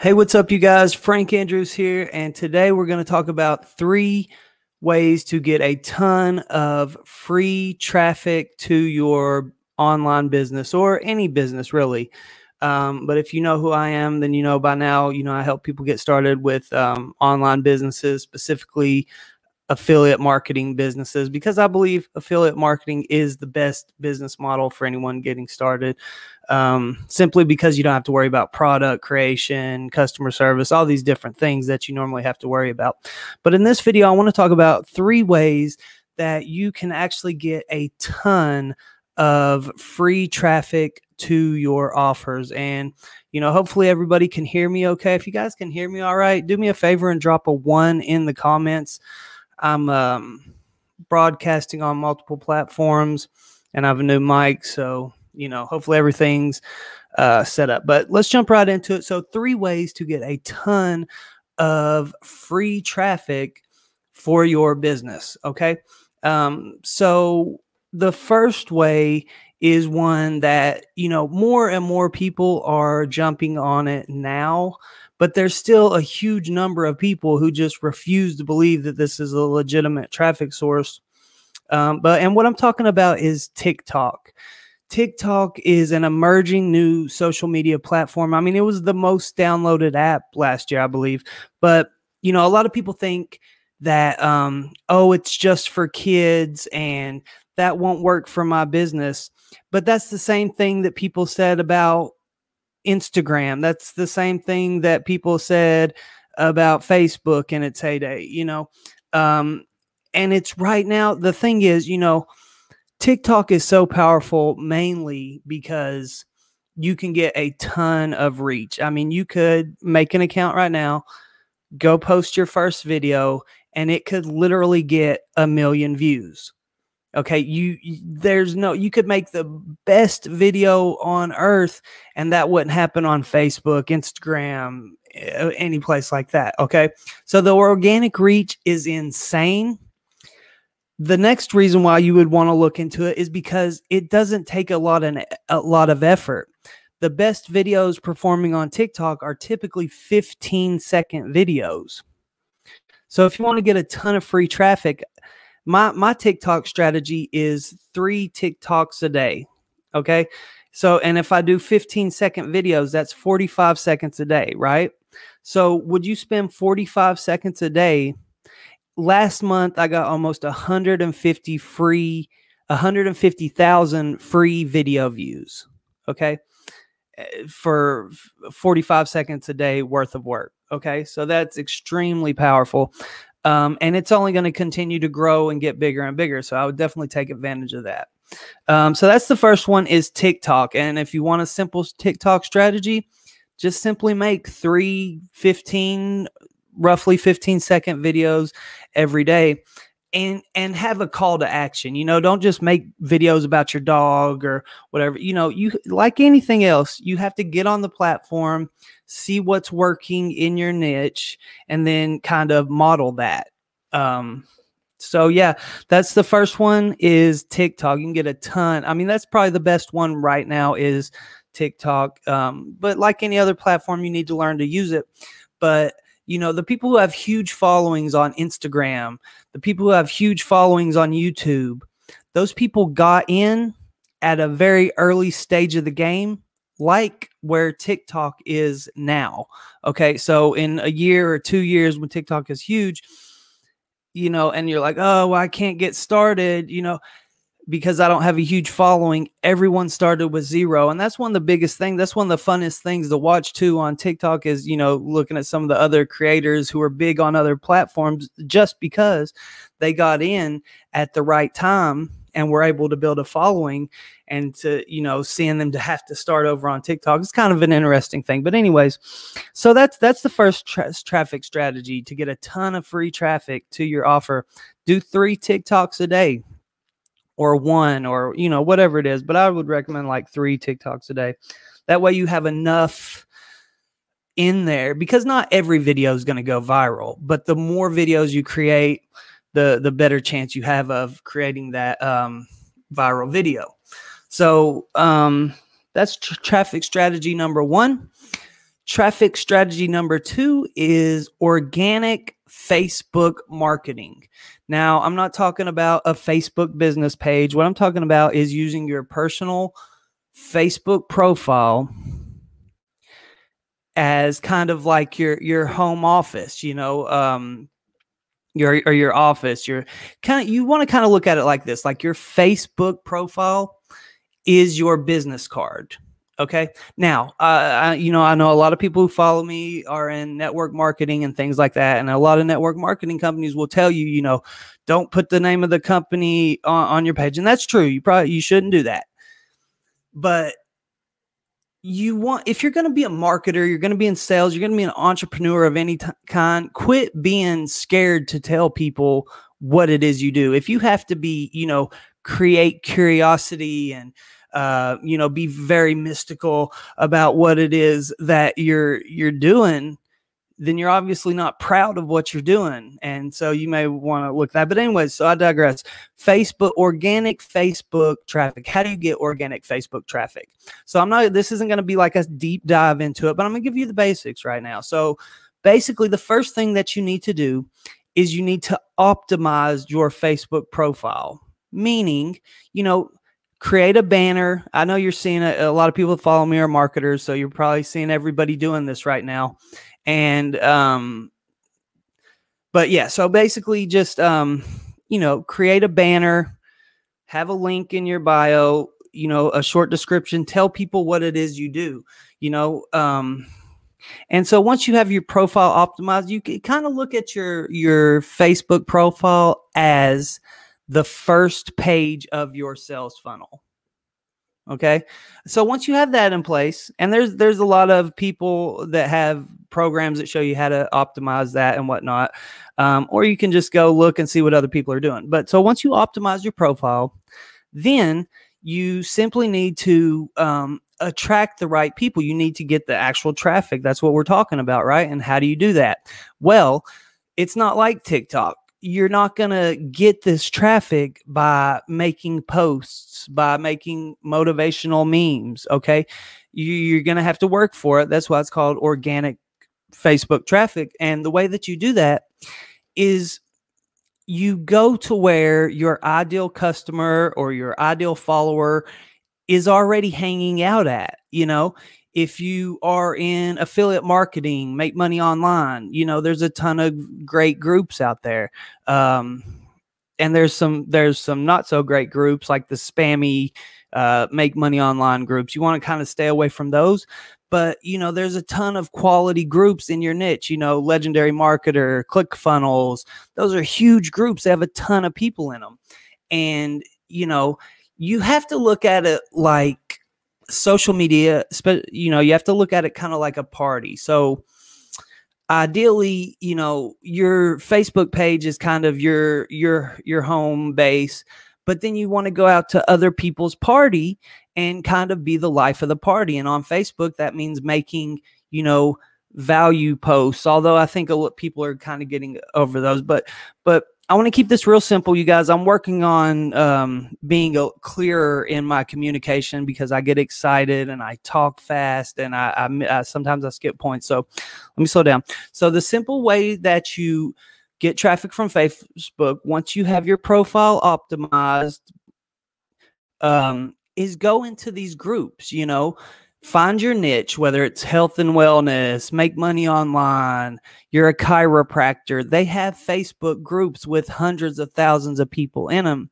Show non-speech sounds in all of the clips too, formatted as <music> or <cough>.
Hey, what's up, you guys? Frank Andrews here, and today we're going to talk about three ways to get a ton of free traffic to your online business or any business, really. Um, but if you know who I am, then you know by now, you know, I help people get started with um, online businesses, specifically affiliate marketing businesses because I believe affiliate marketing is the best business model for anyone getting started. Um, simply because you don't have to worry about product creation, customer service, all these different things that you normally have to worry about. But in this video, I want to talk about three ways that you can actually get a ton of free traffic to your offers. And, you know, hopefully everybody can hear me okay. If you guys can hear me all right, do me a favor and drop a one in the comments. I'm um, broadcasting on multiple platforms and I have a new mic. So, you know, hopefully everything's uh, set up. But let's jump right into it. So, three ways to get a ton of free traffic for your business. Okay. Um, so, the first way is one that, you know, more and more people are jumping on it now but there's still a huge number of people who just refuse to believe that this is a legitimate traffic source. Um, but and what I'm talking about is TikTok. TikTok is an emerging new social media platform. I mean, it was the most downloaded app last year, I believe. But you know, a lot of people think that um, oh, it's just for kids and that won't work for my business. But that's the same thing that people said about Instagram. That's the same thing that people said about Facebook in its heyday, you know. Um, and it's right now, the thing is, you know, TikTok is so powerful mainly because you can get a ton of reach. I mean, you could make an account right now, go post your first video, and it could literally get a million views. Okay, you, you, there's no you could make the best video on earth and that wouldn't happen on Facebook, Instagram, any place like that, okay? So the organic reach is insane. The next reason why you would want to look into it is because it doesn't take a lot of a lot of effort. The best videos performing on TikTok are typically 15 second videos. So if you want to get a ton of free traffic, my my TikTok strategy is three TikToks a day. Okay. So, and if I do 15 second videos, that's 45 seconds a day, right? So, would you spend 45 seconds a day? Last month, I got almost 150 free, 150,000 free video views. Okay. Eh, for 45 seconds a day worth of work. Okay. So, that's extremely powerful. Um, and it's only going to continue to grow and get bigger and bigger. So I would definitely take advantage of that. Um, so that's the first one is TikTok. And if you want a simple TikTok strategy, just simply make three 15, roughly 15 second videos every day and and have a call to action you know don't just make videos about your dog or whatever you know you like anything else you have to get on the platform see what's working in your niche and then kind of model that um so yeah that's the first one is tiktok you can get a ton i mean that's probably the best one right now is tiktok um but like any other platform you need to learn to use it but you know the people who have huge followings on instagram the people who have huge followings on youtube those people got in at a very early stage of the game like where tiktok is now okay so in a year or two years when tiktok is huge you know and you're like oh well, i can't get started you know because I don't have a huge following, everyone started with zero. And that's one of the biggest things. That's one of the funnest things to watch too on TikTok is, you know, looking at some of the other creators who are big on other platforms just because they got in at the right time and we're able to build a following and to, you know, seeing them to have to start over on TikTok. It's kind of an interesting thing. But anyways, so that's that's the first tra- traffic strategy to get a ton of free traffic to your offer. Do 3 TikToks a day or one or you know whatever it is but i would recommend like three tiktoks a day that way you have enough in there because not every video is going to go viral but the more videos you create the the better chance you have of creating that um, viral video so um, that's tr- traffic strategy number one Traffic strategy number two is organic Facebook marketing. Now, I'm not talking about a Facebook business page. What I'm talking about is using your personal Facebook profile as kind of like your your home office, you know, um, your or your office. Your kind of you want to kind of look at it like this, like your Facebook profile is your business card. Okay. Now, uh, I, you know, I know a lot of people who follow me are in network marketing and things like that. And a lot of network marketing companies will tell you, you know, don't put the name of the company on, on your page. And that's true. You probably, you shouldn't do that. But you want if you're going to be a marketer you're going to be in sales you're going to be an entrepreneur of any kind quit being scared to tell people what it is you do. If you have to be you know create curiosity and uh, you know be very mystical about what it is that you're you're doing then you're obviously not proud of what you're doing. And so you may want to look that. But anyways, so I digress. Facebook, organic Facebook traffic. How do you get organic Facebook traffic? So I'm not, this isn't going to be like a deep dive into it, but I'm going to give you the basics right now. So basically, the first thing that you need to do is you need to optimize your Facebook profile, meaning, you know, create a banner. I know you're seeing a, a lot of people follow me are marketers, so you're probably seeing everybody doing this right now and um but yeah so basically just um you know create a banner have a link in your bio you know a short description tell people what it is you do you know um and so once you have your profile optimized you can kind of look at your your facebook profile as the first page of your sales funnel Okay. So once you have that in place, and there's there's a lot of people that have programs that show you how to optimize that and whatnot. Um, or you can just go look and see what other people are doing. But so once you optimize your profile, then you simply need to um, attract the right people. You need to get the actual traffic. That's what we're talking about, right? And how do you do that? Well, it's not like TikTok you're not going to get this traffic by making posts, by making motivational memes. Okay. You, are going to have to work for it. That's why it's called organic Facebook traffic. And the way that you do that is you go to where your ideal customer or your ideal follower is already hanging out at. You know, if you are in affiliate marketing, make money online, you know, there's a ton of great groups out there. Um, and there's some there's some not so great groups like the spammy uh, make money online groups. You want to kind of stay away from those. But you know, there's a ton of quality groups in your niche. You know, legendary marketer, ClickFunnels. Those are huge groups. They have a ton of people in them, and you know, you have to look at it like social media, you know, you have to look at it kind of like a party. So, ideally, you know, your Facebook page is kind of your your your home base, but then you want to go out to other people's party and kind of be the life of the party. And on Facebook, that means making, you know, value posts. Although I think a lot people are kind of getting over those, but but I want to keep this real simple, you guys. I'm working on um, being a, clearer in my communication because I get excited and I talk fast and I, I, I, sometimes I skip points. So let me slow down. So the simple way that you get traffic from Facebook once you have your profile optimized um, is go into these groups. You know, find your niche, whether it's health and wellness, make money online, you're a chiropractor. They have Facebook groups with hundreds of thousands of people in them.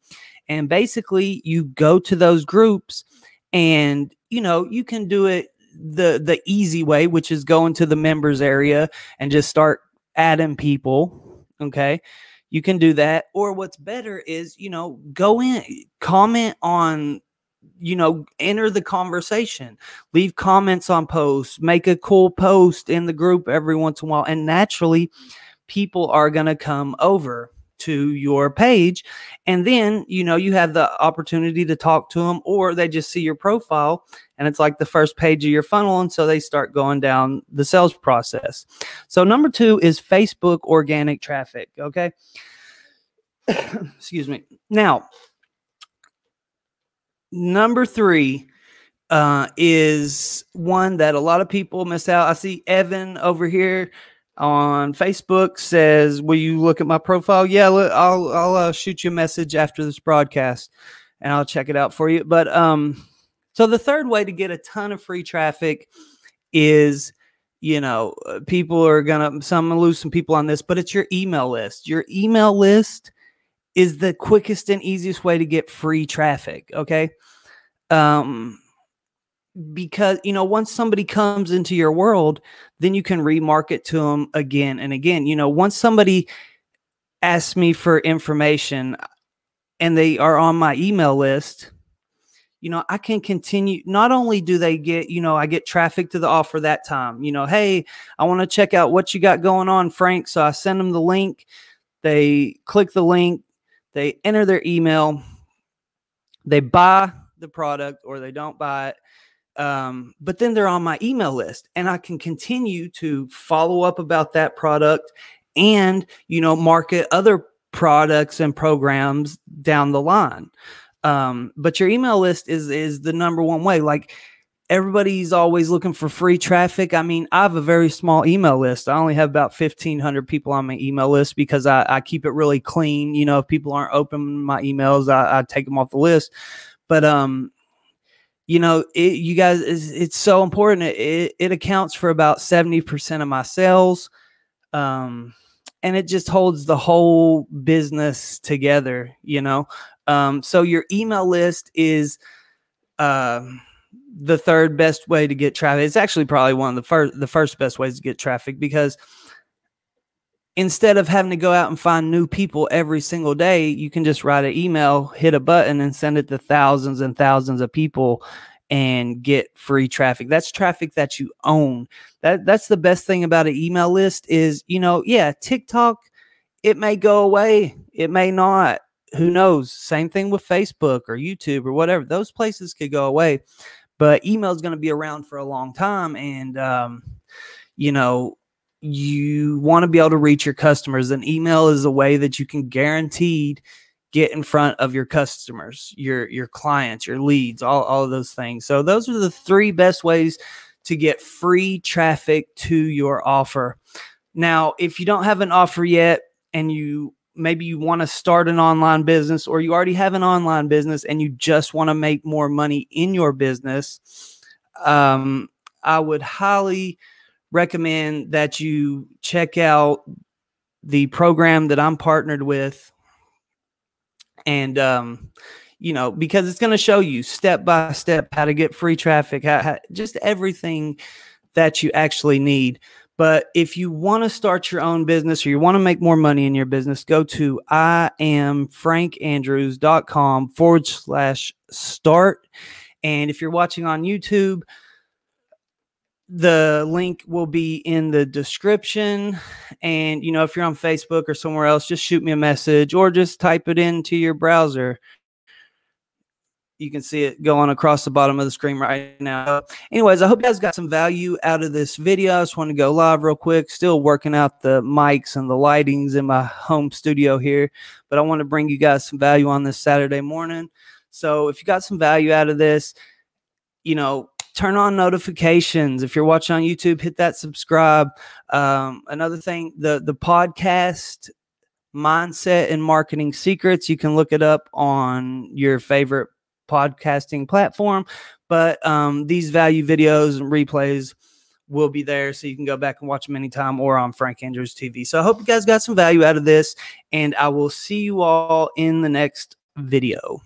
And basically, you go to those groups and you know, you can do it the the easy way, which is go into the members area and just start adding people, okay? You can do that or what's better is, you know, go in comment on you know, enter the conversation, leave comments on posts, make a cool post in the group every once in a while. And naturally, people are going to come over to your page. And then, you know, you have the opportunity to talk to them, or they just see your profile and it's like the first page of your funnel. And so they start going down the sales process. So, number two is Facebook organic traffic. Okay. <coughs> Excuse me. Now, Number three uh, is one that a lot of people miss out. I see Evan over here on Facebook says, "Will you look at my profile?" Yeah, I'll I'll uh, shoot you a message after this broadcast, and I'll check it out for you. But um, so the third way to get a ton of free traffic is, you know, uh, people are gonna some lose some people on this, but it's your email list. Your email list is the quickest and easiest way to get free traffic. Okay. Um, because you know once somebody comes into your world then you can remarket to them again and again you know once somebody asks me for information and they are on my email list you know i can continue not only do they get you know i get traffic to the offer that time you know hey i want to check out what you got going on frank so i send them the link they click the link they enter their email they buy the product or they don't buy it um, but then they're on my email list and I can continue to follow up about that product and, you know, market other products and programs down the line. Um, but your email list is is the number one way. Like everybody's always looking for free traffic. I mean, I have a very small email list. I only have about 1500 people on my email list because I, I keep it really clean. You know, if people aren't open my emails, I, I take them off the list. But um, you know, it, you guys, it's, it's so important. It, it, accounts for about 70% of my sales. Um, and it just holds the whole business together, you know? Um, so your email list is, uh, the third best way to get traffic. It's actually probably one of the first, the first best ways to get traffic because instead of having to go out and find new people every single day, you can just write an email, hit a button, and send it to thousands and thousands of people and get free traffic. That's traffic that you own. That that's the best thing about an email list is, you know, yeah, TikTok, it may go away, it may not. Who knows? Same thing with Facebook or YouTube or whatever. Those places could go away, but email is going to be around for a long time, and um, you know, you want to be able to reach your customers and email is a way that you can guaranteed get in front of your customers your your clients your leads all, all of those things. So those are the three best ways to get free traffic to your offer. Now if you don't have an offer yet and you maybe you want to start an online business or you already have an online business and you just want to make more money in your business um, i would highly recommend that you check out the program that I'm partnered with. And, um, you know, because it's going to show you step by step how to get free traffic, how, how, just everything that you actually need. But if you want to start your own business or you want to make more money in your business, go to I am frankandrews.com forward slash start. And if you're watching on YouTube, the link will be in the description and you know if you're on facebook or somewhere else just shoot me a message or just type it into your browser you can see it going across the bottom of the screen right now anyways i hope you guys got some value out of this video i just want to go live real quick still working out the mics and the lightings in my home studio here but i want to bring you guys some value on this saturday morning so if you got some value out of this you know turn on notifications. If you're watching on YouTube, hit that subscribe. Um, another thing, the the podcast mindset and marketing secrets, you can look it up on your favorite podcasting platform. But um, these value videos and replays will be there so you can go back and watch them anytime or on Frank Andrews TV. So I hope you guys got some value out of this, and I will see you all in the next video.